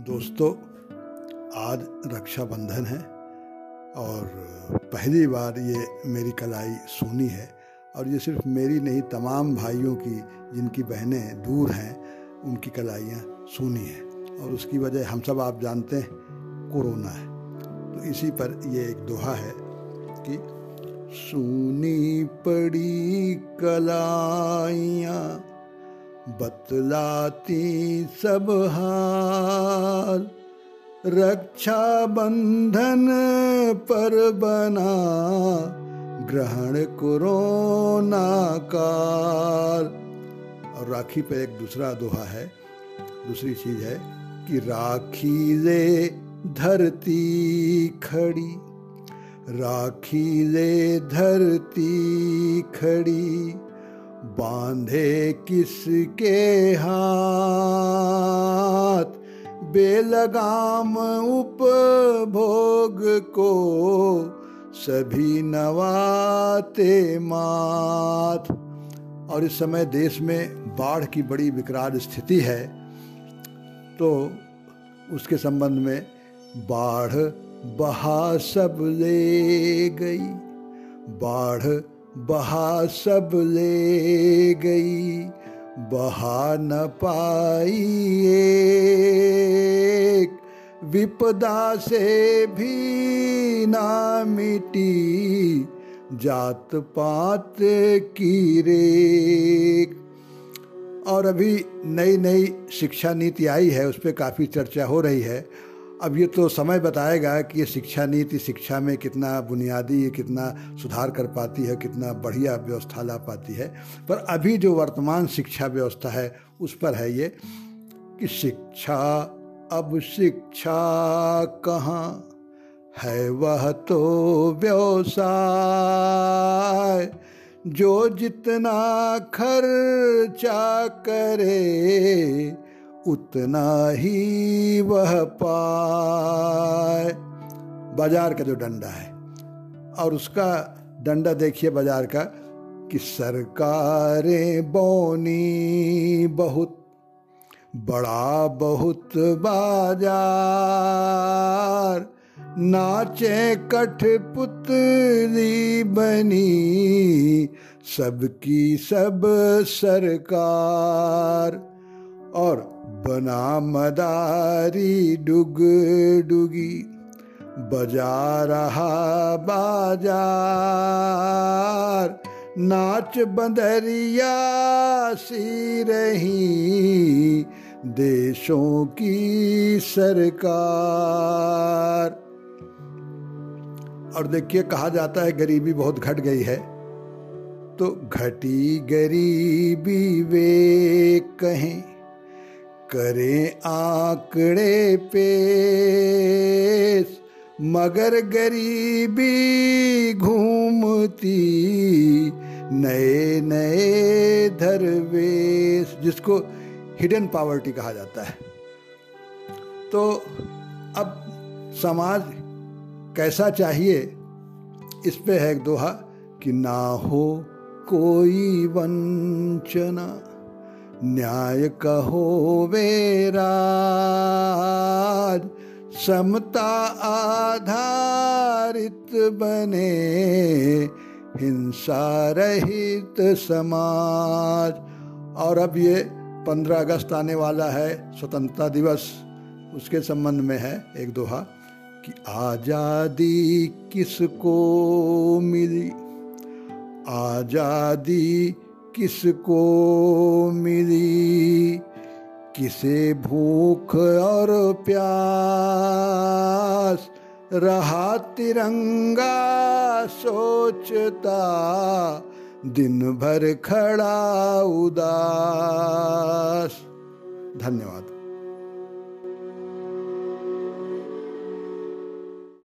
दोस्तों, आज रक्षाबंधन है और पहली बार ये मेरी कलाई सुनी है और ये सिर्फ़ मेरी नहीं, तमाम भाइयों की जिनकी बहनें दूर हैं, उनकी कलाइयाँ सुनी हैं। और उसकी वजह हम सब आप जानते हैं, कोरोना है। तो इसी पर ये एक दोहा है कि सुनी पड़ी कलाइयाँ बतलाती सब हाल रक्षा बंधन पर बना, ग्रहण कोरोना काल और राखी पर एक दूसरा दोहा है, दूसरी चीज़ है कि राखी ले धरती खड़ी। राखी ले धरती खड़ी। बांधे किसके हाथ? बेलगाम उपभोग को सभी नवाते मात और इस समय देश में बाढ़ की बड़ी विकराल स्थिति है तो उसके संबंध में बाढ़ बहा सब ले गई। बाढ़ बहा सब ले गई, बहा न पाई एक। विपदा से भी ना मिटी, जात पात की रेख और अभी नई नई शिक्षा नीति आई है, उस पर काफ़ी चर्चा हो रही है। अब ये तो समय बताएगा कि ये शिक्षा नीति, शिक्षा में कितना बुनियादी कितना सुधार कर पाती है, कितना बढ़िया व्यवस्था ला पाती है। पर अभी जो वर्तमान शिक्षा व्यवस्था है, उस पर है ये कि शिक्षा, अब शिक्षा कहाँ है? वह तो व्यवसाय, जो जितना खर्चा करे उतना ही वह पाए। बाज़ार का जो डंडा है, और उसका डंडा देखिए बाज़ार का, कि सरकारें बोनी बहुत, बड़ा बहुत बाज़ार, नाचे कठपुतली बनी, सबकी सब सरकार। और बना मदारी डुग डुगी। बजा रहा बाज़ार, नाच बंदरिया सी रही। देशों की सरकार। और देखिए, कहा जाता है गरीबी बहुत घट गई है। तो घटी गरीबी वे कहें। करें आंकड़े पेश, मगर गरीबी घूमती। नए नए धरवेश, जिसको हिडन पावर्टी कहा जाता है। तो अब समाज कैसा चाहिए? इस पे है एक दोहा कि ना हो कोई वंचना। न्याय कहो वेराज समता आधारित बने, हिंसा रहित समाज। और अब ये पंद्रह अगस्त आने वाला है, स्वतंत्रता दिवस। उसके संबंध में है एक दोहा कि आज़ादी किसको मिली? आज़ादी किसको मिली? किसे भूख और प्यास? रहा तिरंगा सोचता दिन भर खड़ा उदास। धन्यवाद।